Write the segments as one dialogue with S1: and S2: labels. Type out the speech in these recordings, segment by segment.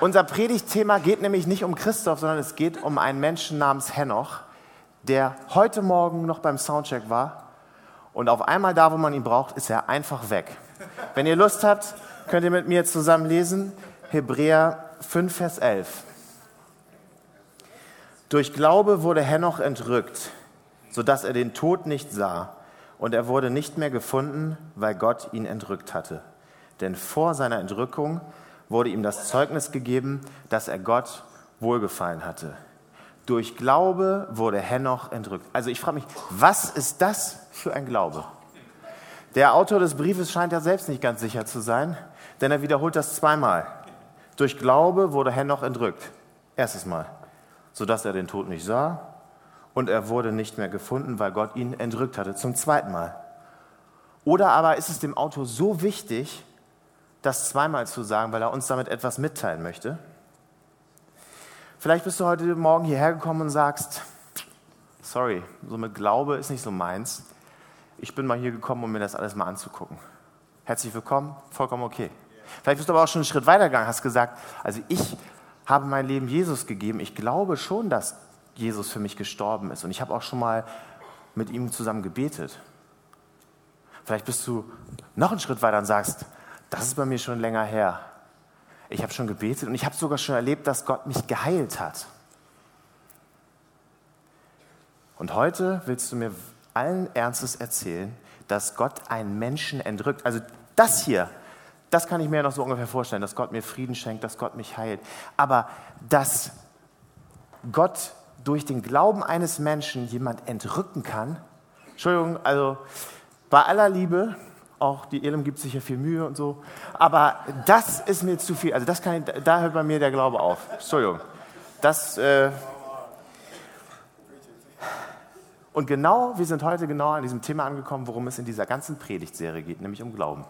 S1: Unser Predigtthema geht nämlich nicht um Christoph, sondern es geht um einen Menschen namens Henoch, der heute Morgen noch beim Soundcheck war und auf einmal da, wo man ihn braucht, ist er einfach weg. Wenn ihr Lust habt, könnt ihr mit mir zusammen lesen Hebräer 5, Vers 11. Durch Glaube wurde Henoch entrückt, sodass er den Tod nicht sah, und er wurde nicht mehr gefunden, weil Gott ihn entrückt hatte. Denn vor seiner Entrückung wurde ihm das Zeugnis gegeben, dass er Gott wohlgefallen hatte. Durch Glaube wurde Henoch entrückt. Also ich frage mich, was ist das für ein Glaube? Der Autor des Briefes scheint ja selbst nicht ganz sicher zu sein, denn er wiederholt das zweimal. Durch Glaube wurde Henoch entrückt. Erstes Mal, sodass er den Tod nicht sah und er wurde nicht mehr gefunden, weil Gott ihn entrückt hatte. Zum zweiten Mal. Oder aber ist es dem Autor so wichtig, das zweimal zu sagen, weil er uns damit etwas mitteilen möchte. Vielleicht bist du heute Morgen hierher gekommen und sagst, sorry, so mit Glaube ist nicht so meins. Ich bin mal hier gekommen, um mir das alles mal anzugucken. Herzlich willkommen, vollkommen okay. Vielleicht bist du aber auch schon einen Schritt weitergegangen, hast gesagt, also ich habe mein Leben Jesus gegeben. Ich glaube schon, dass Jesus für mich gestorben ist. Und ich habe auch schon mal mit ihm zusammen gebetet. Vielleicht bist du noch einen Schritt weiter und sagst, das ist bei mir schon länger her. Ich habe schon gebetet und ich habe sogar schon erlebt, dass Gott mich geheilt hat. Und heute willst du mir allen Ernstes erzählen, dass Gott einen Menschen entrückt. Also das hier, das kann ich mir noch so ungefähr vorstellen, dass Gott mir Frieden schenkt, dass Gott mich heilt. Aber dass Gott durch den Glauben eines Menschen jemand entrücken kann, Entschuldigung, also bei aller Liebe, auch die Elim gibt sich ja viel Mühe und so. Aber das ist mir zu viel. Also das kann ich, da hört bei mir der Glaube auf. Entschuldigung. Das, äh und genau, wir sind heute genau an diesem Thema angekommen, worum es in dieser ganzen Predigtserie geht, nämlich um Glauben.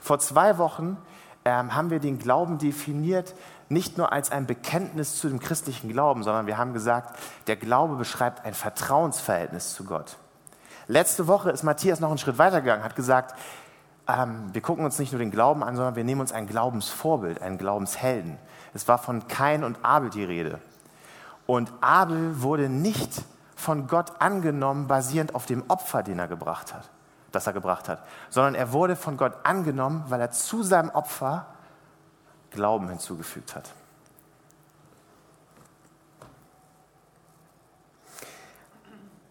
S1: Vor zwei Wochen ähm, haben wir den Glauben definiert, nicht nur als ein Bekenntnis zu dem christlichen Glauben, sondern wir haben gesagt, der Glaube beschreibt ein Vertrauensverhältnis zu Gott. Letzte Woche ist Matthias noch einen Schritt weitergegangen, hat gesagt, ähm, wir gucken uns nicht nur den Glauben an, sondern wir nehmen uns ein Glaubensvorbild, einen Glaubenshelden. Es war von Kain und Abel die Rede. Und Abel wurde nicht von Gott angenommen, basierend auf dem Opfer, den er gebracht hat, das er gebracht hat, sondern er wurde von Gott angenommen, weil er zu seinem Opfer Glauben hinzugefügt hat.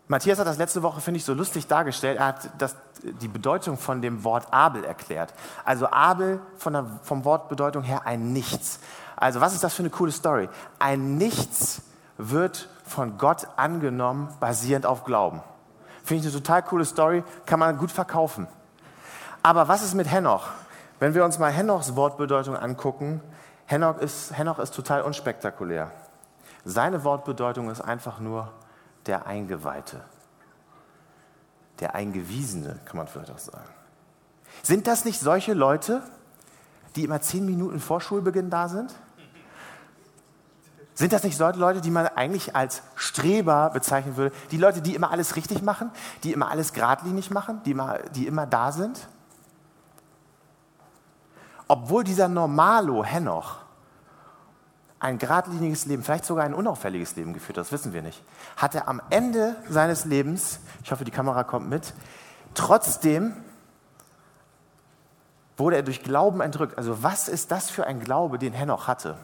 S1: Matthias hat das letzte Woche, finde ich, so lustig dargestellt. Er hat das, die Bedeutung von dem Wort Abel erklärt. Also Abel von der vom Wortbedeutung her ein Nichts. Also was ist das für eine coole Story? Ein Nichts wird von Gott angenommen, basierend auf Glauben. Finde ich eine total coole Story, kann man gut verkaufen. Aber was ist mit Henoch? Wenn wir uns mal Henochs Wortbedeutung angucken, Henoch ist, Henoch ist total unspektakulär. Seine Wortbedeutung ist einfach nur der Eingeweihte, der Eingewiesene, kann man vielleicht auch sagen. Sind das nicht solche Leute, die immer zehn Minuten vor Schulbeginn da sind? Sind das nicht solche Leute, die man eigentlich als Streber bezeichnen würde? Die Leute, die immer alles richtig machen, die immer alles geradlinig machen, die immer, die immer da sind? Obwohl dieser Normalo Henoch ein geradliniges Leben, vielleicht sogar ein unauffälliges Leben geführt, das wissen wir nicht, hat er am Ende seines Lebens, ich hoffe, die Kamera kommt mit, trotzdem wurde er durch Glauben entrückt. Also was ist das für ein Glaube, den Henoch hatte?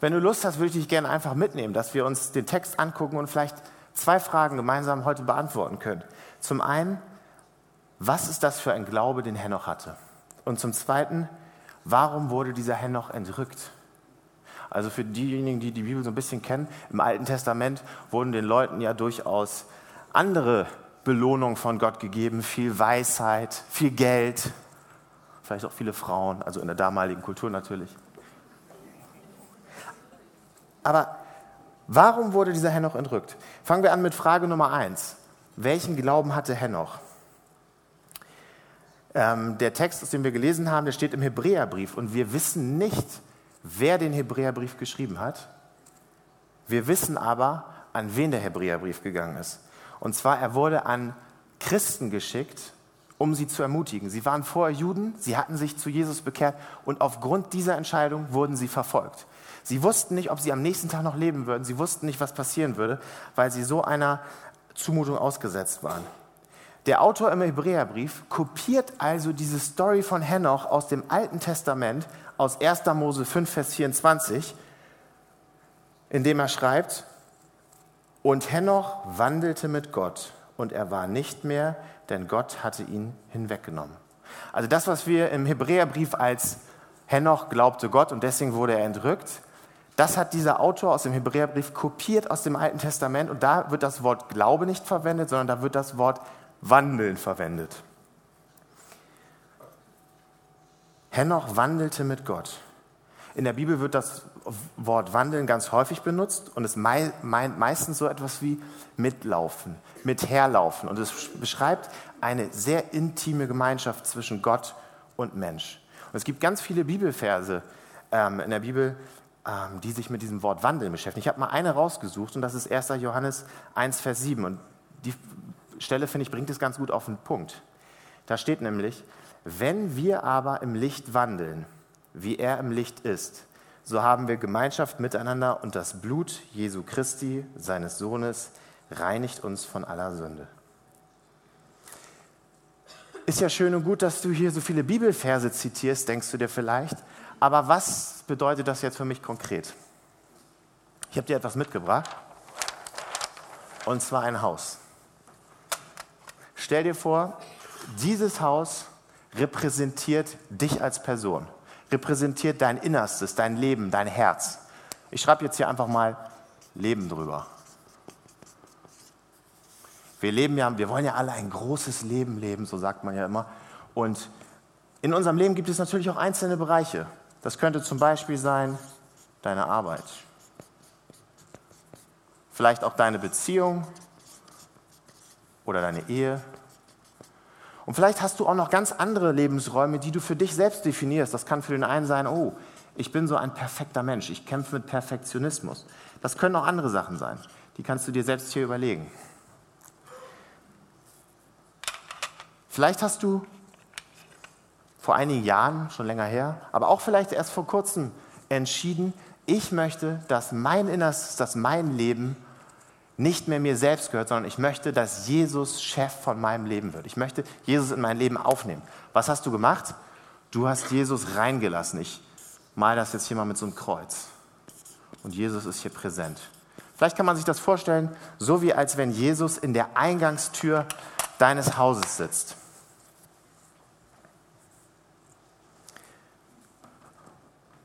S1: Wenn du Lust hast, würde ich dich gerne einfach mitnehmen, dass wir uns den Text angucken und vielleicht zwei Fragen gemeinsam heute beantworten können. Zum einen, was ist das für ein Glaube, den Henoch hatte? Und zum zweiten, warum wurde dieser Henoch entrückt? Also für diejenigen, die die Bibel so ein bisschen kennen, im Alten Testament wurden den Leuten ja durchaus andere Belohnungen von Gott gegeben, viel Weisheit, viel Geld, vielleicht auch viele Frauen, also in der damaligen Kultur natürlich. Aber warum wurde dieser Henoch entrückt? Fangen wir an mit Frage Nummer eins. Welchen Glauben hatte Henoch? Ähm, der Text, aus dem wir gelesen haben, der steht im Hebräerbrief und wir wissen nicht, wer den Hebräerbrief geschrieben hat. Wir wissen aber, an wen der Hebräerbrief gegangen ist. Und zwar, er wurde an Christen geschickt um sie zu ermutigen. Sie waren vorher Juden, sie hatten sich zu Jesus bekehrt und aufgrund dieser Entscheidung wurden sie verfolgt. Sie wussten nicht, ob sie am nächsten Tag noch leben würden. Sie wussten nicht, was passieren würde, weil sie so einer Zumutung ausgesetzt waren. Der Autor im Hebräerbrief kopiert also diese Story von Henoch aus dem Alten Testament, aus 1. Mose 5, Vers 24, indem er schreibt, und Henoch wandelte mit Gott und er war nicht mehr, denn Gott hatte ihn hinweggenommen. Also das, was wir im Hebräerbrief als Henoch glaubte Gott und deswegen wurde er entrückt, das hat dieser Autor aus dem Hebräerbrief kopiert aus dem Alten Testament und da wird das Wort Glaube nicht verwendet, sondern da wird das Wort Wandeln verwendet. Henoch wandelte mit Gott. In der Bibel wird das Wort wandeln ganz häufig benutzt und es meint meistens so etwas wie mitlaufen, mit herlaufen. Und es beschreibt eine sehr intime Gemeinschaft zwischen Gott und Mensch. Und es gibt ganz viele Bibelverse ähm, in der Bibel, ähm, die sich mit diesem Wort Wandeln beschäftigen. Ich habe mal eine rausgesucht und das ist 1. Johannes 1, Vers 7. Und die Stelle, finde ich, bringt es ganz gut auf den Punkt. Da steht nämlich, wenn wir aber im Licht wandeln, wie er im Licht ist, so haben wir Gemeinschaft miteinander und das Blut Jesu Christi, seines Sohnes, reinigt uns von aller Sünde. Ist ja schön und gut, dass du hier so viele Bibelverse zitierst, denkst du dir vielleicht. Aber was bedeutet das jetzt für mich konkret? Ich habe dir etwas mitgebracht. Und zwar ein Haus. Stell dir vor, dieses Haus repräsentiert dich als Person, repräsentiert dein Innerstes, dein Leben, dein Herz. Ich schreibe jetzt hier einfach mal Leben drüber. Wir leben ja, wir wollen ja alle ein großes Leben leben, so sagt man ja immer. Und in unserem Leben gibt es natürlich auch einzelne Bereiche. Das könnte zum Beispiel sein deine Arbeit. Vielleicht auch deine Beziehung oder deine Ehe. Und vielleicht hast du auch noch ganz andere Lebensräume, die du für dich selbst definierst. Das kann für den einen sein, oh, ich bin so ein perfekter Mensch, ich kämpfe mit Perfektionismus. Das können auch andere Sachen sein. Die kannst du dir selbst hier überlegen. Vielleicht hast du vor einigen Jahren, schon länger her, aber auch vielleicht erst vor kurzem entschieden, ich möchte, dass mein Innerstes, dass mein Leben nicht mehr mir selbst gehört, sondern ich möchte, dass Jesus Chef von meinem Leben wird. Ich möchte Jesus in mein Leben aufnehmen. Was hast du gemacht? Du hast Jesus reingelassen. Ich mal das jetzt hier mal mit so einem Kreuz. Und Jesus ist hier präsent. Vielleicht kann man sich das vorstellen, so wie als wenn Jesus in der Eingangstür deines Hauses sitzt.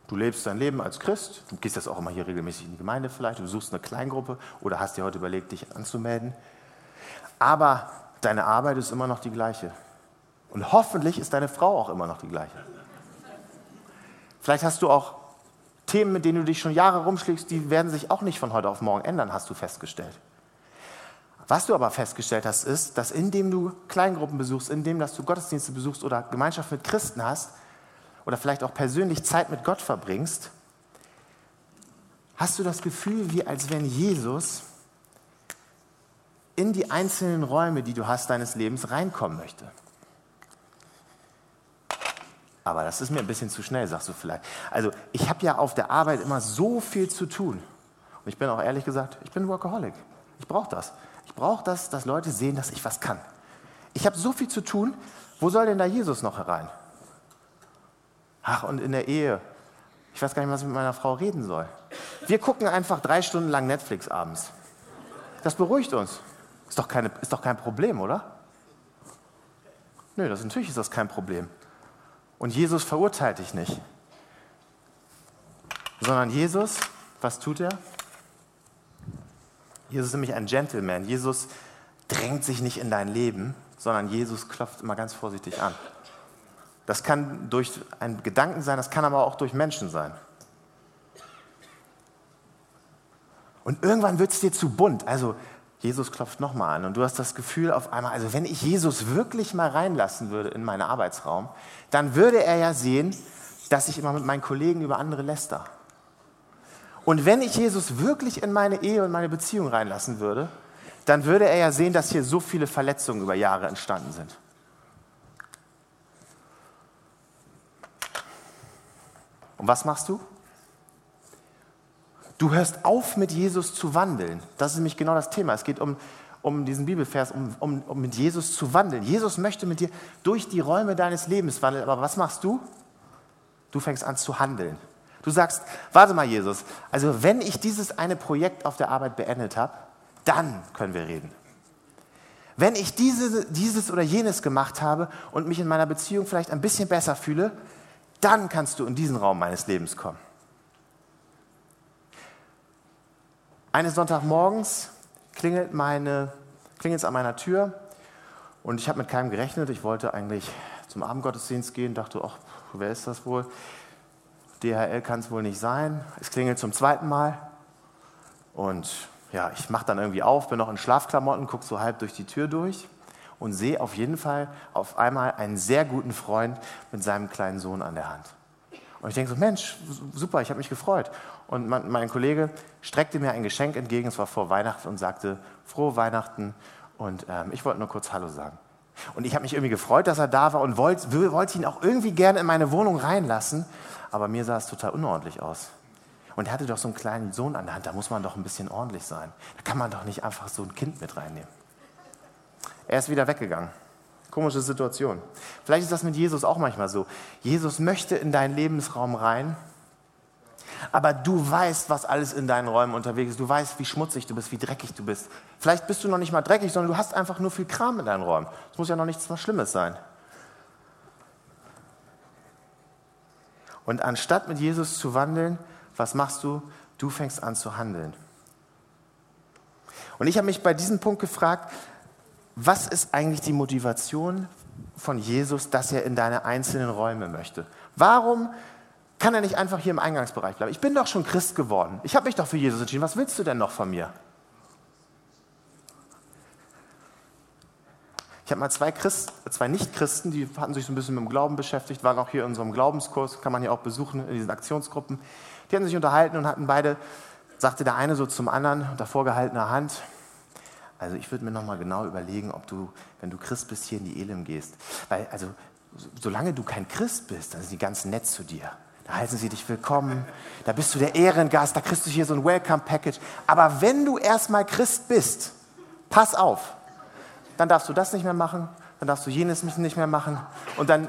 S1: Du lebst dein Leben als Christ, du gehst jetzt auch immer hier regelmäßig in die Gemeinde vielleicht, du besuchst eine Kleingruppe oder hast dir heute überlegt, dich anzumelden. Aber deine Arbeit ist immer noch die gleiche. Und hoffentlich ist deine Frau auch immer noch die gleiche. Vielleicht hast du auch Themen, mit denen du dich schon Jahre rumschlägst, die werden sich auch nicht von heute auf morgen ändern, hast du festgestellt. Was du aber festgestellt hast, ist, dass indem du Kleingruppen besuchst, indem dass du Gottesdienste besuchst oder Gemeinschaft mit Christen hast, oder vielleicht auch persönlich Zeit mit Gott verbringst, hast du das Gefühl, wie als wenn Jesus in die einzelnen Räume, die du hast deines Lebens, reinkommen möchte. Aber das ist mir ein bisschen zu schnell, sagst du vielleicht. Also ich habe ja auf der Arbeit immer so viel zu tun. Und ich bin auch ehrlich gesagt, ich bin Workaholic. Ich brauche das. Ich brauche das, dass Leute sehen, dass ich was kann. Ich habe so viel zu tun. Wo soll denn da Jesus noch herein? Ach, und in der Ehe. Ich weiß gar nicht, was ich mit meiner Frau reden soll. Wir gucken einfach drei Stunden lang Netflix abends. Das beruhigt uns. Ist doch, keine, ist doch kein Problem, oder? Nö, das, natürlich ist das kein Problem. Und Jesus verurteilt dich nicht. Sondern Jesus, was tut er? Jesus ist nämlich ein Gentleman. Jesus drängt sich nicht in dein Leben, sondern Jesus klopft immer ganz vorsichtig an. Das kann durch einen Gedanken sein, das kann aber auch durch Menschen sein. Und irgendwann wird es dir zu bunt. Also Jesus klopft nochmal an und du hast das Gefühl auf einmal, also wenn ich Jesus wirklich mal reinlassen würde in meinen Arbeitsraum, dann würde er ja sehen, dass ich immer mit meinen Kollegen über andere läster. Und wenn ich Jesus wirklich in meine Ehe und meine Beziehung reinlassen würde, dann würde er ja sehen, dass hier so viele Verletzungen über Jahre entstanden sind. Und was machst du? Du hörst auf, mit Jesus zu wandeln. Das ist nämlich genau das Thema. Es geht um, um diesen Bibelvers, um, um, um mit Jesus zu wandeln. Jesus möchte mit dir durch die Räume deines Lebens wandeln. Aber was machst du? Du fängst an zu handeln. Du sagst, warte mal, Jesus, also wenn ich dieses eine Projekt auf der Arbeit beendet habe, dann können wir reden. Wenn ich diese, dieses oder jenes gemacht habe und mich in meiner Beziehung vielleicht ein bisschen besser fühle, dann kannst du in diesen Raum meines Lebens kommen. Eines Sonntagmorgens klingelt meine, klingelt es an meiner Tür und ich habe mit keinem gerechnet. Ich wollte eigentlich zum Abendgottesdienst gehen, dachte, ach, wer ist das wohl? DHL kann es wohl nicht sein. Es klingelt zum zweiten Mal und ja, ich mache dann irgendwie auf, bin noch in Schlafklamotten, gucke so halb durch die Tür durch und sehe auf jeden Fall auf einmal einen sehr guten Freund mit seinem kleinen Sohn an der Hand. Und ich denke so, Mensch, super, ich habe mich gefreut. Und mein, mein, Kollege streckte mir ein Geschenk entgegen, es war vor Weihnachten, und sagte, frohe Weihnachten. Und ähm, ich wollte nur kurz Hallo sagen. Und ich habe mich irgendwie gefreut, dass er da war und wollte wollt ihn auch irgendwie gerne in meine Wohnung reinlassen. Aber mir sah es total unordentlich aus. Und er hatte doch so einen kleinen Sohn an der Hand, da muss man doch ein bisschen ordentlich sein. Da kann man doch nicht einfach so ein Kind mit reinnehmen. Er ist wieder weggegangen. Komische Situation. Vielleicht ist das mit Jesus auch manchmal so. Jesus möchte in deinen Lebensraum rein, aber du weißt, was alles in deinen Räumen unterwegs ist. Du weißt, wie schmutzig du bist, wie dreckig du bist. Vielleicht bist du noch nicht mal dreckig, sondern du hast einfach nur viel Kram in deinen Räumen. Es muss ja noch nichts Schlimmes sein. Und anstatt mit Jesus zu wandeln, was machst du? Du fängst an zu handeln. Und ich habe mich bei diesem Punkt gefragt, was ist eigentlich die Motivation von Jesus, dass er in deine einzelnen Räume möchte? Warum kann er nicht einfach hier im Eingangsbereich bleiben? Ich bin doch schon Christ geworden. Ich habe mich doch für Jesus entschieden. Was willst du denn noch von mir? Ich habe mal zwei, Christ, zwei Nicht-Christen, die hatten sich so ein bisschen mit dem Glauben beschäftigt, waren auch hier in unserem Glaubenskurs, kann man hier auch besuchen in diesen Aktionsgruppen. Die hatten sich unterhalten und hatten beide, sagte der eine so zum anderen, unter vorgehaltener Hand, also ich würde mir nochmal genau überlegen, ob du, wenn du Christ bist, hier in die Elim gehst. Weil, also, solange du kein Christ bist, dann sind die ganz nett zu dir. Da heißen sie dich willkommen, da bist du der Ehrengast, da kriegst du hier so ein Welcome-Package. Aber wenn du erstmal Christ bist, pass auf, dann darfst du das nicht mehr machen, dann darfst du jenes nicht mehr machen und dann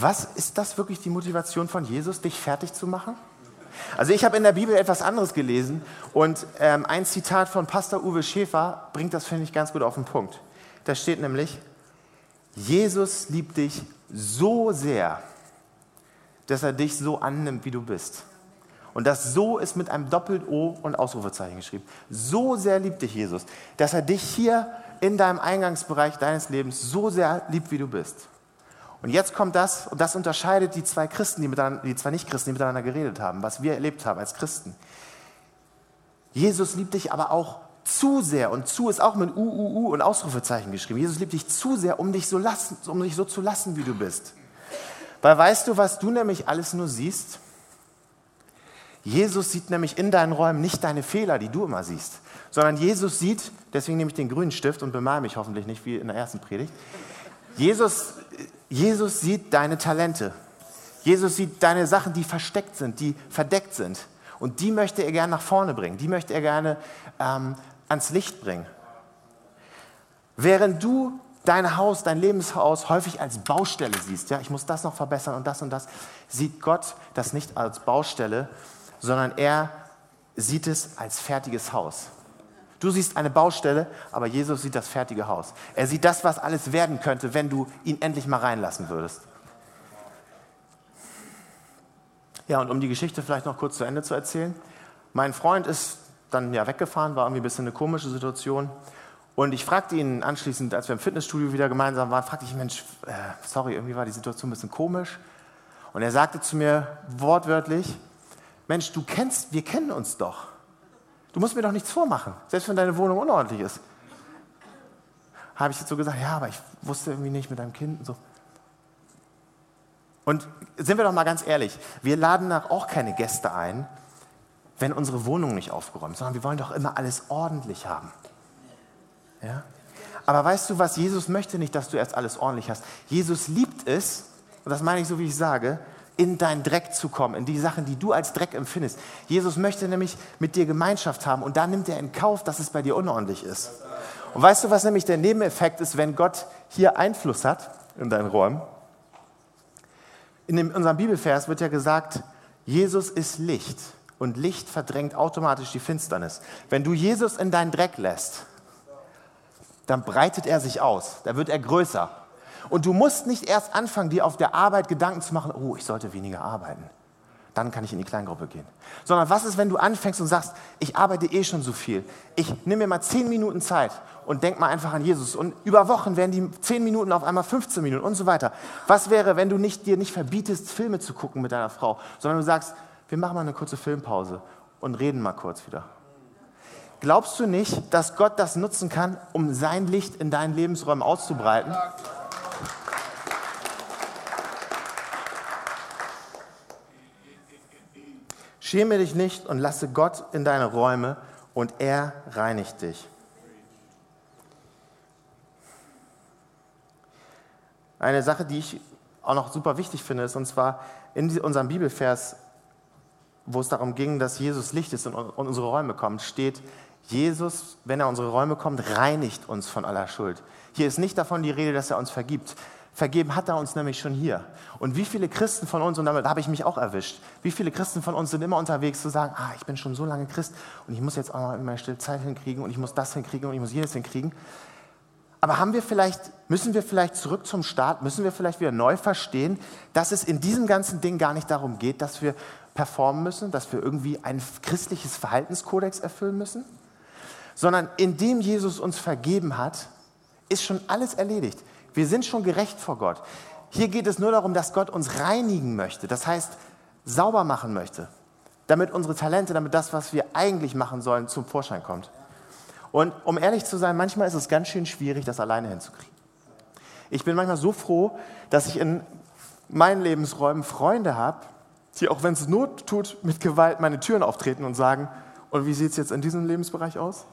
S1: Was ist das wirklich die Motivation von Jesus, dich fertig zu machen? Also ich habe in der Bibel etwas anderes gelesen und ähm, ein Zitat von Pastor Uwe Schäfer bringt das, finde ich, ganz gut auf den Punkt. Da steht nämlich, Jesus liebt dich so sehr, dass er dich so annimmt, wie du bist. Und das so ist mit einem Doppel-O und Ausrufezeichen geschrieben. So sehr liebt dich Jesus, dass er dich hier in deinem Eingangsbereich deines Lebens so sehr liebt, wie du bist. Und jetzt kommt das, und das unterscheidet die zwei Christen, die, miteinander, die zwei Nicht-Christen, die miteinander geredet haben, was wir erlebt haben als Christen. Jesus liebt dich aber auch zu sehr, und zu ist auch mit U, U, U und Ausrufezeichen geschrieben. Jesus liebt dich zu sehr, um dich so, lassen, um dich so zu lassen, wie du bist. Weil weißt du, was du nämlich alles nur siehst? Jesus sieht nämlich in deinen Räumen nicht deine Fehler, die du immer siehst, sondern Jesus sieht, deswegen nehme ich den grünen Stift und bemale mich hoffentlich nicht wie in der ersten Predigt. Jesus Jesus sieht deine Talente. Jesus sieht deine Sachen, die versteckt sind, die verdeckt sind. Und die möchte er gerne nach vorne bringen. Die möchte er gerne ähm, ans Licht bringen. Während du dein Haus, dein Lebenshaus häufig als Baustelle siehst, ja, ich muss das noch verbessern und das und das, sieht Gott das nicht als Baustelle, sondern er sieht es als fertiges Haus. Du siehst eine Baustelle, aber Jesus sieht das fertige Haus. Er sieht das, was alles werden könnte, wenn du ihn endlich mal reinlassen würdest. Ja, und um die Geschichte vielleicht noch kurz zu Ende zu erzählen. Mein Freund ist dann ja weggefahren, war irgendwie ein bisschen eine komische Situation. Und ich fragte ihn anschließend, als wir im Fitnessstudio wieder gemeinsam waren, fragte ich, Mensch, äh, sorry, irgendwie war die Situation ein bisschen komisch. Und er sagte zu mir wortwörtlich, Mensch, du kennst, wir kennen uns doch. Du musst mir doch nichts vormachen, selbst wenn deine Wohnung unordentlich ist. Habe ich jetzt so gesagt, ja, aber ich wusste irgendwie nicht mit deinem Kind und so. Und sind wir doch mal ganz ehrlich, wir laden nach auch keine Gäste ein, wenn unsere Wohnung nicht aufgeräumt ist, sondern wir wollen doch immer alles ordentlich haben. Ja? Aber weißt du was, Jesus möchte nicht, dass du erst alles ordentlich hast. Jesus liebt es, und das meine ich so, wie ich sage, in deinen Dreck zu kommen, in die Sachen, die du als Dreck empfindest. Jesus möchte nämlich mit dir Gemeinschaft haben und da nimmt er in Kauf, dass es bei dir unordentlich ist. Und weißt du, was nämlich der Nebeneffekt ist, wenn Gott hier Einfluss hat in deinen Räumen? In dem, unserem Bibelvers wird ja gesagt, Jesus ist Licht und Licht verdrängt automatisch die Finsternis. Wenn du Jesus in deinen Dreck lässt, dann breitet er sich aus, da wird er größer. Und du musst nicht erst anfangen, dir auf der Arbeit Gedanken zu machen, oh, ich sollte weniger arbeiten. Dann kann ich in die Kleingruppe gehen. Sondern was ist, wenn du anfängst und sagst, ich arbeite eh schon so viel. Ich nehme mir mal zehn Minuten Zeit und denk mal einfach an Jesus. Und über Wochen werden die zehn Minuten auf einmal 15 Minuten und so weiter. Was wäre, wenn du nicht, dir nicht verbietest, Filme zu gucken mit deiner Frau, sondern du sagst, wir machen mal eine kurze Filmpause und reden mal kurz wieder. Glaubst du nicht, dass Gott das nutzen kann, um sein Licht in deinen Lebensräumen auszubreiten? Schäme dich nicht und lasse Gott in deine Räume und er reinigt dich. Eine Sache, die ich auch noch super wichtig finde, ist, und zwar in unserem Bibelvers, wo es darum ging, dass Jesus Licht ist und unsere Räume kommt, steht, Jesus, wenn er in unsere Räume kommt, reinigt uns von aller Schuld. Hier ist nicht davon die Rede, dass er uns vergibt. Vergeben hat er uns nämlich schon hier. Und wie viele Christen von uns, und damit habe ich mich auch erwischt, wie viele Christen von uns sind immer unterwegs zu sagen, ah, ich bin schon so lange Christ und ich muss jetzt auch in meine stille Zeit hinkriegen und ich muss das hinkriegen und ich muss jedes hinkriegen. Aber haben wir vielleicht, müssen wir vielleicht zurück zum Start, müssen wir vielleicht wieder neu verstehen, dass es in diesem ganzen Ding gar nicht darum geht, dass wir performen müssen, dass wir irgendwie ein christliches Verhaltenskodex erfüllen müssen, sondern indem Jesus uns vergeben hat, ist schon alles erledigt. Wir sind schon gerecht vor Gott. Hier geht es nur darum, dass Gott uns reinigen möchte, das heißt sauber machen möchte, damit unsere Talente, damit das, was wir eigentlich machen sollen, zum Vorschein kommt. Und um ehrlich zu sein, manchmal ist es ganz schön schwierig, das alleine hinzukriegen. Ich bin manchmal so froh, dass ich in meinen Lebensräumen Freunde habe, die, auch wenn es Not tut, mit Gewalt meine Türen auftreten und sagen, und wie sieht es jetzt in diesem Lebensbereich aus?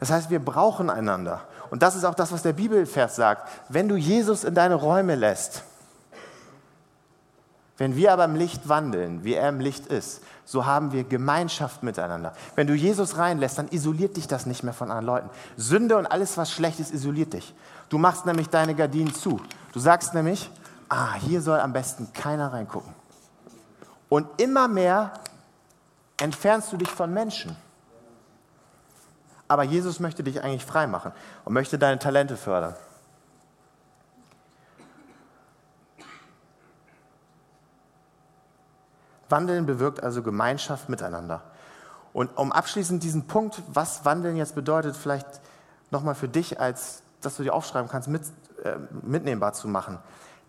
S1: Das heißt, wir brauchen einander. Und das ist auch das, was der Bibelvers sagt. Wenn du Jesus in deine Räume lässt, wenn wir aber im Licht wandeln, wie er im Licht ist, so haben wir Gemeinschaft miteinander. Wenn du Jesus reinlässt, dann isoliert dich das nicht mehr von anderen Leuten. Sünde und alles, was schlecht ist, isoliert dich. Du machst nämlich deine Gardinen zu. Du sagst nämlich, ah, hier soll am besten keiner reingucken. Und immer mehr entfernst du dich von Menschen aber Jesus möchte dich eigentlich frei machen und möchte deine Talente fördern. Wandeln bewirkt also Gemeinschaft miteinander. Und um abschließend diesen Punkt, was Wandeln jetzt bedeutet, vielleicht nochmal für dich, als dass du dir aufschreiben kannst, mit, äh, mitnehmbar zu machen.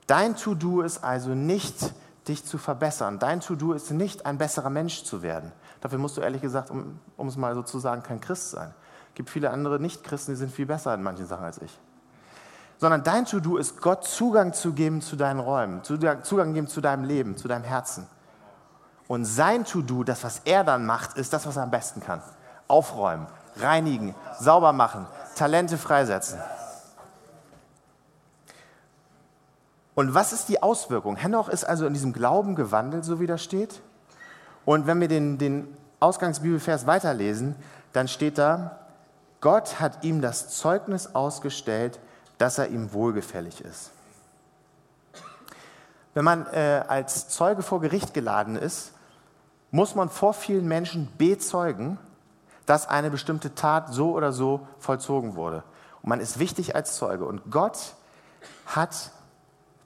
S1: Dein To-Do ist also nicht, dich zu verbessern. Dein To-Do ist nicht, ein besserer Mensch zu werden. Dafür musst du ehrlich gesagt, um, um es mal so zu sagen, kein Christ sein. Es gibt viele andere Nichtchristen, die sind viel besser in manchen Sachen als ich. Sondern dein To-Do ist, Gott Zugang zu geben zu deinen Räumen, Zugang geben zu deinem Leben, zu deinem Herzen. Und sein To-Do, das, was er dann macht, ist das, was er am besten kann. Aufräumen, reinigen, sauber machen, Talente freisetzen. Und was ist die Auswirkung? Henoch ist also in diesem Glauben gewandelt, so wie das steht. Und wenn wir den, den Ausgangsbibelvers weiterlesen, dann steht da, Gott hat ihm das Zeugnis ausgestellt, dass er ihm wohlgefällig ist. Wenn man äh, als Zeuge vor Gericht geladen ist, muss man vor vielen Menschen bezeugen, dass eine bestimmte Tat so oder so vollzogen wurde. Und man ist wichtig als Zeuge. Und Gott hat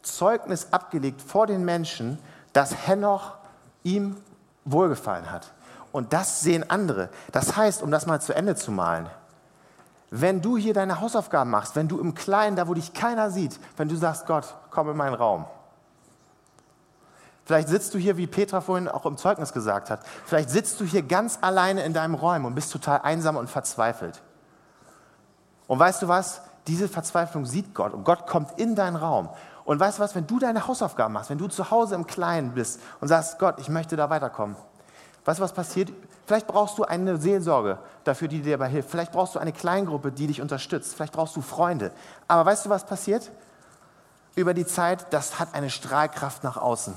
S1: Zeugnis abgelegt vor den Menschen, dass Henoch ihm wohlgefallen hat. Und das sehen andere. Das heißt, um das mal zu Ende zu malen, wenn du hier deine Hausaufgaben machst, wenn du im Kleinen, da wo dich keiner sieht, wenn du sagst, Gott, komm in meinen Raum. Vielleicht sitzt du hier, wie Petra vorhin auch im Zeugnis gesagt hat, vielleicht sitzt du hier ganz alleine in deinem Raum und bist total einsam und verzweifelt. Und weißt du was? Diese Verzweiflung sieht Gott und Gott kommt in deinen Raum. Und weißt du was, wenn du deine Hausaufgaben machst, wenn du zu Hause im Kleinen bist und sagst, Gott, ich möchte da weiterkommen, weißt du, was passiert? Vielleicht brauchst du eine Seelsorge dafür, die dir dabei hilft. Vielleicht brauchst du eine Kleingruppe, die dich unterstützt. Vielleicht brauchst du Freunde. Aber weißt du, was passiert? Über die Zeit, das hat eine Strahlkraft nach außen.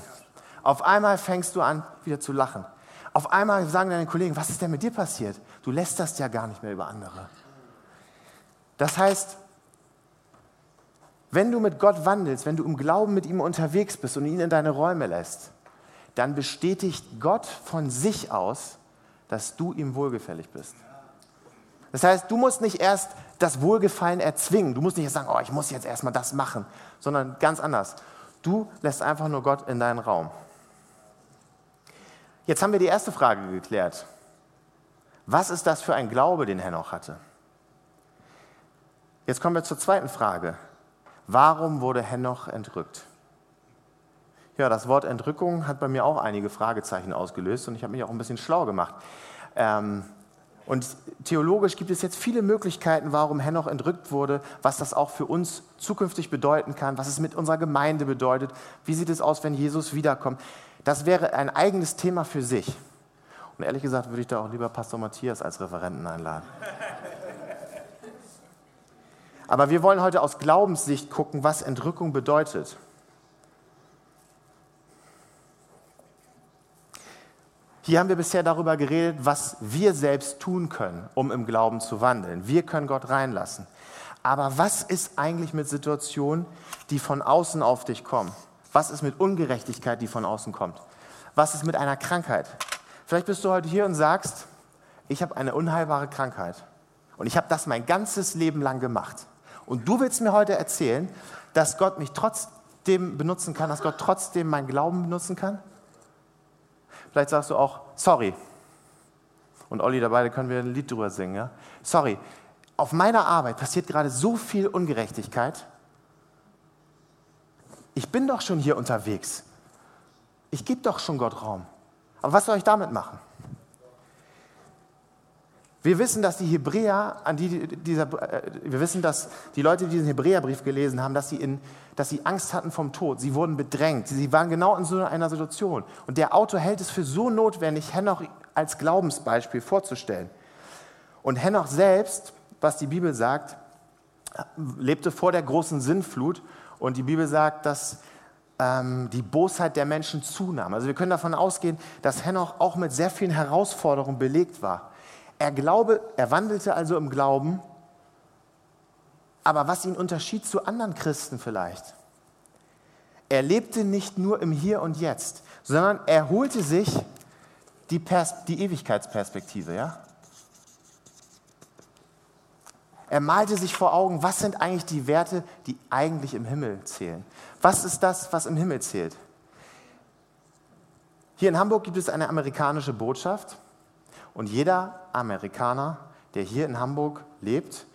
S1: Auf einmal fängst du an, wieder zu lachen. Auf einmal sagen deine Kollegen, was ist denn mit dir passiert? Du lässt das ja gar nicht mehr über andere. Das heißt, wenn du mit Gott wandelst, wenn du im Glauben mit ihm unterwegs bist und ihn in deine Räume lässt, dann bestätigt Gott von sich aus, dass du ihm wohlgefällig bist. Das heißt, du musst nicht erst das Wohlgefallen erzwingen. Du musst nicht sagen, oh, ich muss jetzt erstmal das machen, sondern ganz anders. Du lässt einfach nur Gott in deinen Raum. Jetzt haben wir die erste Frage geklärt. Was ist das für ein Glaube, den Henoch hatte? Jetzt kommen wir zur zweiten Frage. Warum wurde Henoch entrückt? Ja, das Wort Entrückung hat bei mir auch einige Fragezeichen ausgelöst und ich habe mich auch ein bisschen schlau gemacht. Ähm, und theologisch gibt es jetzt viele Möglichkeiten, warum Henoch entrückt wurde, was das auch für uns zukünftig bedeuten kann, was es mit unserer Gemeinde bedeutet, wie sieht es aus, wenn Jesus wiederkommt. Das wäre ein eigenes Thema für sich. Und ehrlich gesagt würde ich da auch lieber Pastor Matthias als Referenten einladen. Aber wir wollen heute aus Glaubenssicht gucken, was Entrückung bedeutet. Hier haben wir bisher darüber geredet, was wir selbst tun können, um im Glauben zu wandeln. Wir können Gott reinlassen. Aber was ist eigentlich mit Situationen, die von außen auf dich kommen? Was ist mit Ungerechtigkeit, die von außen kommt? Was ist mit einer Krankheit? Vielleicht bist du heute hier und sagst, ich habe eine unheilbare Krankheit und ich habe das mein ganzes Leben lang gemacht. Und du willst mir heute erzählen, dass Gott mich trotzdem benutzen kann, dass Gott trotzdem meinen Glauben benutzen kann? Vielleicht sagst du auch, sorry. Und Olli, dabei können wir ein Lied drüber singen. Ja? Sorry, auf meiner Arbeit passiert gerade so viel Ungerechtigkeit. Ich bin doch schon hier unterwegs. Ich gebe doch schon Gott Raum. Aber was soll ich damit machen? Wir wissen, dass die Hebräer, an die dieser, äh, wir wissen, dass die Leute, die diesen Hebräerbrief gelesen haben, dass sie, in, dass sie Angst hatten vom Tod. Sie wurden bedrängt. Sie waren genau in so einer Situation. Und der Autor hält es für so notwendig, Henoch als Glaubensbeispiel vorzustellen. Und Henoch selbst, was die Bibel sagt, lebte vor der großen Sinnflut. Und die Bibel sagt, dass ähm, die Bosheit der Menschen zunahm. Also wir können davon ausgehen, dass Henoch auch mit sehr vielen Herausforderungen belegt war. Er, glaube, er wandelte also im Glauben, aber was ihn unterschied zu anderen Christen vielleicht? Er lebte nicht nur im Hier und Jetzt, sondern er holte sich die, Pers die Ewigkeitsperspektive. Ja? Er malte sich vor Augen, was sind eigentlich die Werte, die eigentlich im Himmel zählen. Was ist das, was im Himmel zählt? Hier in Hamburg gibt es eine amerikanische Botschaft und jeder Amerikaner, der hier in Hamburg lebt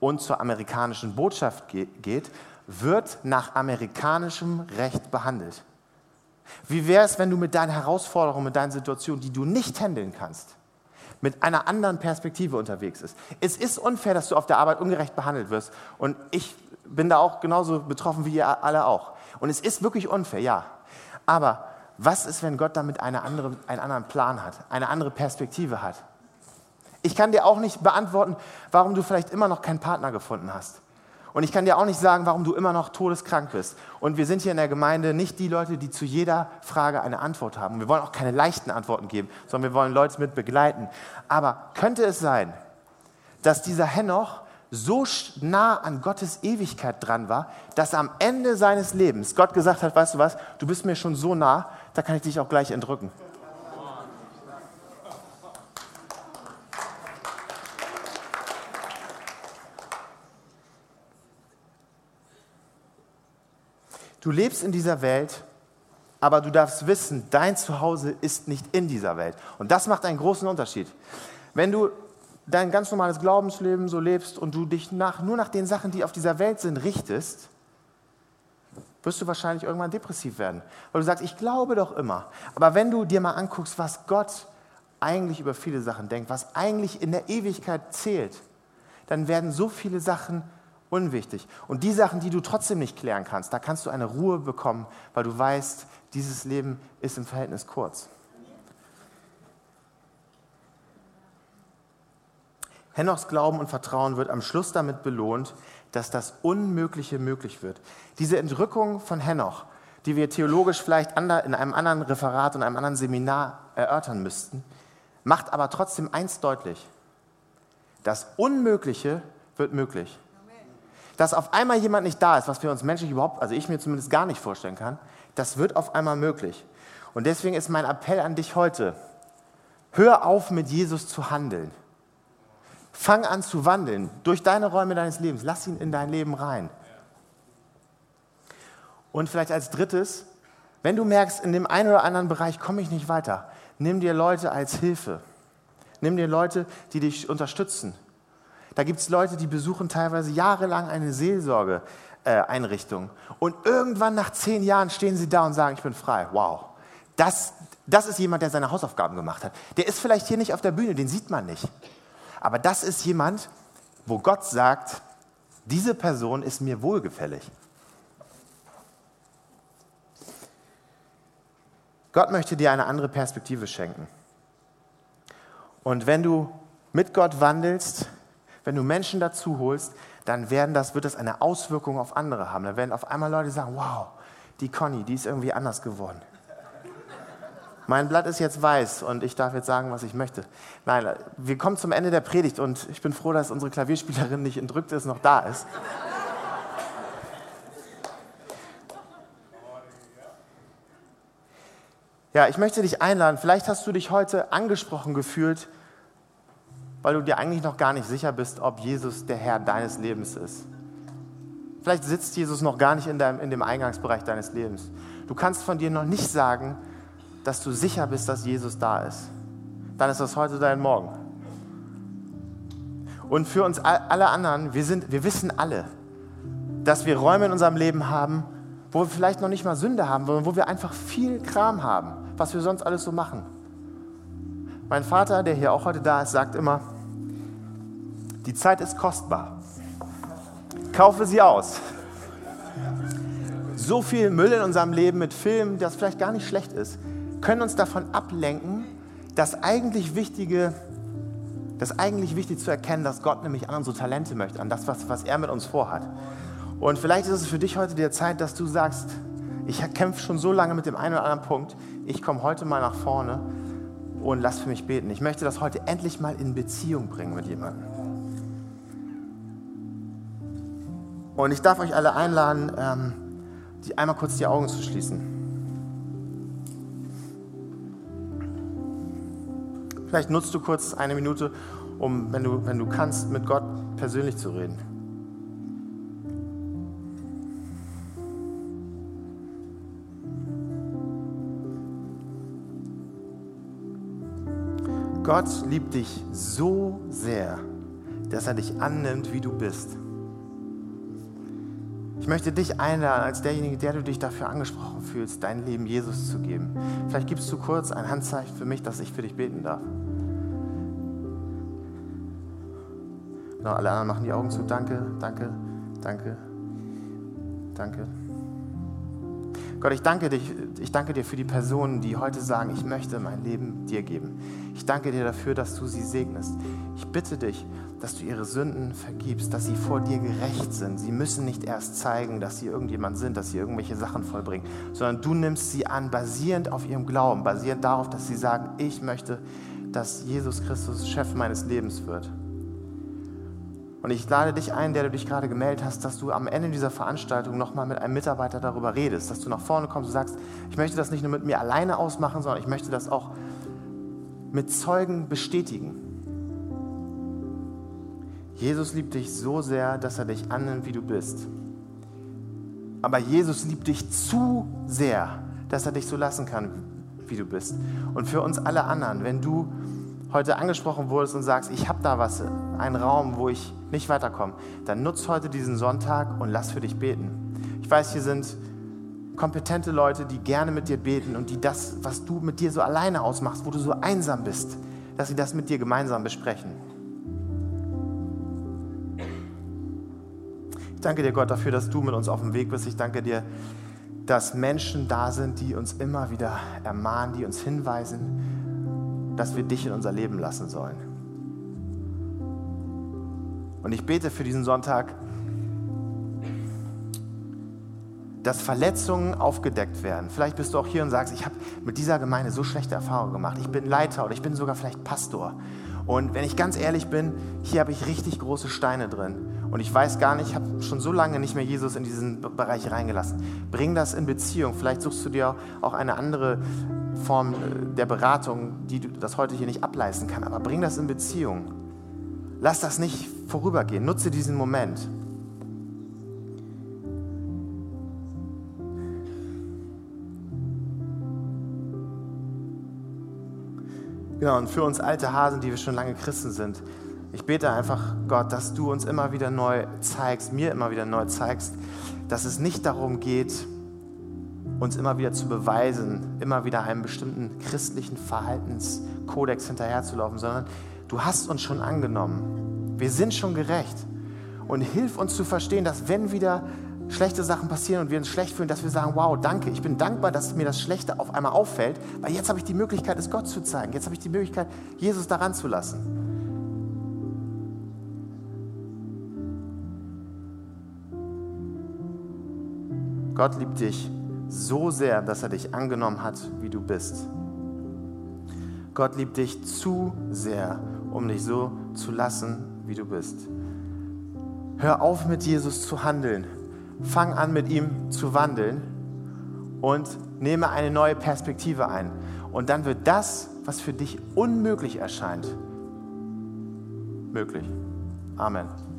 S1: und zur amerikanischen Botschaft geht, wird nach amerikanischem Recht behandelt. Wie wäre es, wenn du mit deinen Herausforderungen, mit deinen Situationen, die du nicht handeln kannst, mit einer anderen Perspektive unterwegs ist? Es ist unfair, dass du auf der Arbeit ungerecht behandelt wirst. Und ich bin da auch genauso betroffen wie ihr alle auch. Und es ist wirklich unfair, ja. Aber was ist, wenn Gott damit eine andere, einen anderen Plan hat, eine andere Perspektive hat? Ich kann dir auch nicht beantworten, warum du vielleicht immer noch keinen Partner gefunden hast. Und ich kann dir auch nicht sagen, warum du immer noch todeskrank bist. Und wir sind hier in der Gemeinde nicht die Leute, die zu jeder Frage eine Antwort haben. wir wollen auch keine leichten Antworten geben, sondern wir wollen Leute mit begleiten. Aber könnte es sein, dass dieser Henoch so nah an Gottes Ewigkeit dran war, dass am Ende seines Lebens Gott gesagt hat, weißt du was, du bist mir schon so nah, da kann ich dich auch gleich entrücken. Du lebst in dieser Welt, aber du darfst wissen, dein Zuhause ist nicht in dieser Welt. Und das macht einen großen Unterschied. Wenn du dein ganz normales Glaubensleben so lebst und du dich nach, nur nach den Sachen, die auf dieser Welt sind, richtest, wirst du wahrscheinlich irgendwann depressiv werden. Weil du sagst, ich glaube doch immer. Aber wenn du dir mal anguckst, was Gott eigentlich über viele Sachen denkt, was eigentlich in der Ewigkeit zählt, dann werden so viele Sachen unwichtig. Und die Sachen, die du trotzdem nicht klären kannst, da kannst du eine Ruhe bekommen, weil du weißt, dieses Leben ist im Verhältnis kurz. Henochs Glauben und Vertrauen wird am Schluss damit belohnt, dass das Unmögliche möglich wird. Diese Entrückung von Henoch, die wir theologisch vielleicht in einem anderen Referat und einem anderen Seminar erörtern müssten, macht aber trotzdem eins deutlich. Das Unmögliche wird möglich. Dass auf einmal jemand nicht da ist, was wir uns menschlich überhaupt, also ich mir zumindest gar nicht vorstellen kann, das wird auf einmal möglich. Und deswegen ist mein Appell an dich heute, hör auf mit Jesus zu handeln. Fang an zu wandeln durch deine Räume deines Lebens. Lass ihn in dein Leben rein. Und vielleicht als drittes, wenn du merkst, in dem einen oder anderen Bereich komme ich nicht weiter, nimm dir Leute als Hilfe. Nimm dir Leute, die dich unterstützen. Da gibt es Leute, die besuchen teilweise jahrelang eine Seelsorgeeinrichtung. Äh, und irgendwann nach zehn Jahren stehen sie da und sagen, ich bin frei. Wow. Das, das ist jemand, der seine Hausaufgaben gemacht hat. Der ist vielleicht hier nicht auf der Bühne, den sieht man nicht. Aber das ist jemand, wo Gott sagt, diese Person ist mir wohlgefällig. Gott möchte dir eine andere Perspektive schenken. Und wenn du mit Gott wandelst, wenn du Menschen dazu holst, dann werden das, wird das eine Auswirkung auf andere haben. Dann werden auf einmal Leute sagen, wow, die Conny, die ist irgendwie anders geworden. Mein Blatt ist jetzt weiß und ich darf jetzt sagen, was ich möchte. Nein, wir kommen zum Ende der Predigt und ich bin froh, dass unsere Klavierspielerin nicht entrückt ist, noch da ist. Ja, ich möchte dich einladen. Vielleicht hast du dich heute angesprochen gefühlt, weil du dir eigentlich noch gar nicht sicher bist, ob Jesus der Herr deines Lebens ist. Vielleicht sitzt Jesus noch gar nicht in, deinem, in dem Eingangsbereich deines Lebens. Du kannst von dir noch nicht sagen, dass du sicher bist, dass Jesus da ist. Dann ist das heute dein Morgen. Und für uns alle anderen, wir, sind, wir wissen alle, dass wir Räume in unserem Leben haben, wo wir vielleicht noch nicht mal Sünde haben, sondern wo wir einfach viel Kram haben, was wir sonst alles so machen. Mein Vater, der hier auch heute da ist, sagt immer, die Zeit ist kostbar. Kaufe sie aus. So viel Müll in unserem Leben mit Filmen, das vielleicht gar nicht schlecht ist, können uns davon ablenken, das eigentlich Wichtige, das eigentlich wichtig zu erkennen, dass Gott nämlich an unsere Talente möchte, an das, was, was er mit uns vorhat. Und vielleicht ist es für dich heute die Zeit, dass du sagst, ich kämpfe schon so lange mit dem einen oder anderen Punkt, ich komme heute mal nach vorne und lass für mich beten. Ich möchte das heute endlich mal in Beziehung bringen mit jemandem. Und ich darf euch alle einladen, ähm, die einmal kurz die Augen zu schließen. Vielleicht nutzt du kurz eine Minute, um, wenn du, wenn du kannst, mit Gott persönlich zu reden. Gott liebt dich so sehr, dass er dich annimmt, wie du bist. Ich möchte dich einladen, als derjenige, der du dich dafür angesprochen fühlst, dein Leben Jesus zu geben. Vielleicht gibst du kurz ein Handzeichen für mich, dass ich für dich beten darf. Genau, alle anderen machen die Augen zu. Danke, danke, danke, danke. Gott, ich danke, dich, ich danke dir für die Personen, die heute sagen, ich möchte mein Leben dir geben. Ich danke dir dafür, dass du sie segnest. Ich bitte dich, dass du ihre Sünden vergibst, dass sie vor dir gerecht sind. Sie müssen nicht erst zeigen, dass sie irgendjemand sind, dass sie irgendwelche Sachen vollbringen, sondern du nimmst sie an, basierend auf ihrem Glauben, basierend darauf, dass sie sagen, ich möchte, dass Jesus Christus Chef meines Lebens wird. Und ich lade dich ein, der du dich gerade gemeldet hast, dass du am Ende dieser Veranstaltung nochmal mit einem Mitarbeiter darüber redest, dass du nach vorne kommst und sagst, ich möchte das nicht nur mit mir alleine ausmachen, sondern ich möchte das auch mit Zeugen bestätigen. Jesus liebt dich so sehr, dass er dich annimmt, wie du bist. Aber Jesus liebt dich zu sehr, dass er dich so lassen kann, wie du bist. Und für uns alle anderen, wenn du heute angesprochen wurdest und sagst, ich habe da was, einen Raum, wo ich nicht weiterkomme, dann nutz heute diesen Sonntag und lass für dich beten. Ich weiß, hier sind kompetente Leute, die gerne mit dir beten und die das, was du mit dir so alleine ausmachst, wo du so einsam bist, dass sie das mit dir gemeinsam besprechen. Ich danke dir, Gott, dafür, dass du mit uns auf dem Weg bist. Ich danke dir, dass Menschen da sind, die uns immer wieder ermahnen, die uns hinweisen, dass wir dich in unser Leben lassen sollen. Und ich bete für diesen Sonntag, dass Verletzungen aufgedeckt werden. Vielleicht bist du auch hier und sagst, ich habe mit dieser Gemeinde so schlechte Erfahrungen gemacht. Ich bin Leiter oder ich bin sogar vielleicht Pastor. Und wenn ich ganz ehrlich bin, hier habe ich richtig große Steine drin. Und ich weiß gar nicht, ich habe schon so lange nicht mehr Jesus in diesen Bereich reingelassen. Bring das in Beziehung. Vielleicht suchst du dir auch eine andere Form äh, der Beratung, die das heute hier nicht ableisten kann. Aber bring das in Beziehung. Lass das nicht vorübergehen. Nutze diesen Moment. Genau, und für uns alte Hasen, die wir schon lange Christen sind, ich bete einfach, Gott, dass du uns immer wieder neu zeigst, mir immer wieder neu zeigst, dass es nicht darum geht, uns immer wieder zu beweisen, immer wieder einem bestimmten christlichen Verhaltenskodex hinterherzulaufen, sondern du hast uns schon angenommen. Wir sind schon gerecht. Und hilf uns zu verstehen, dass wenn wieder schlechte Sachen passieren und wir uns schlecht fühlen, dass wir sagen, wow, danke, ich bin dankbar, dass mir das Schlechte auf einmal auffällt, weil jetzt habe ich die Möglichkeit, es Gott zu zeigen. Jetzt habe ich die Möglichkeit, Jesus daran zu lassen. Gott liebt dich so sehr, dass er dich angenommen hat, wie du bist. Gott liebt dich zu sehr, um dich so zu lassen, wie du bist. Hör auf, mit Jesus zu handeln fang an mit ihm zu wandeln und nehme eine neue Perspektive ein. Und dann wird das, was für dich unmöglich erscheint, möglich. Amen.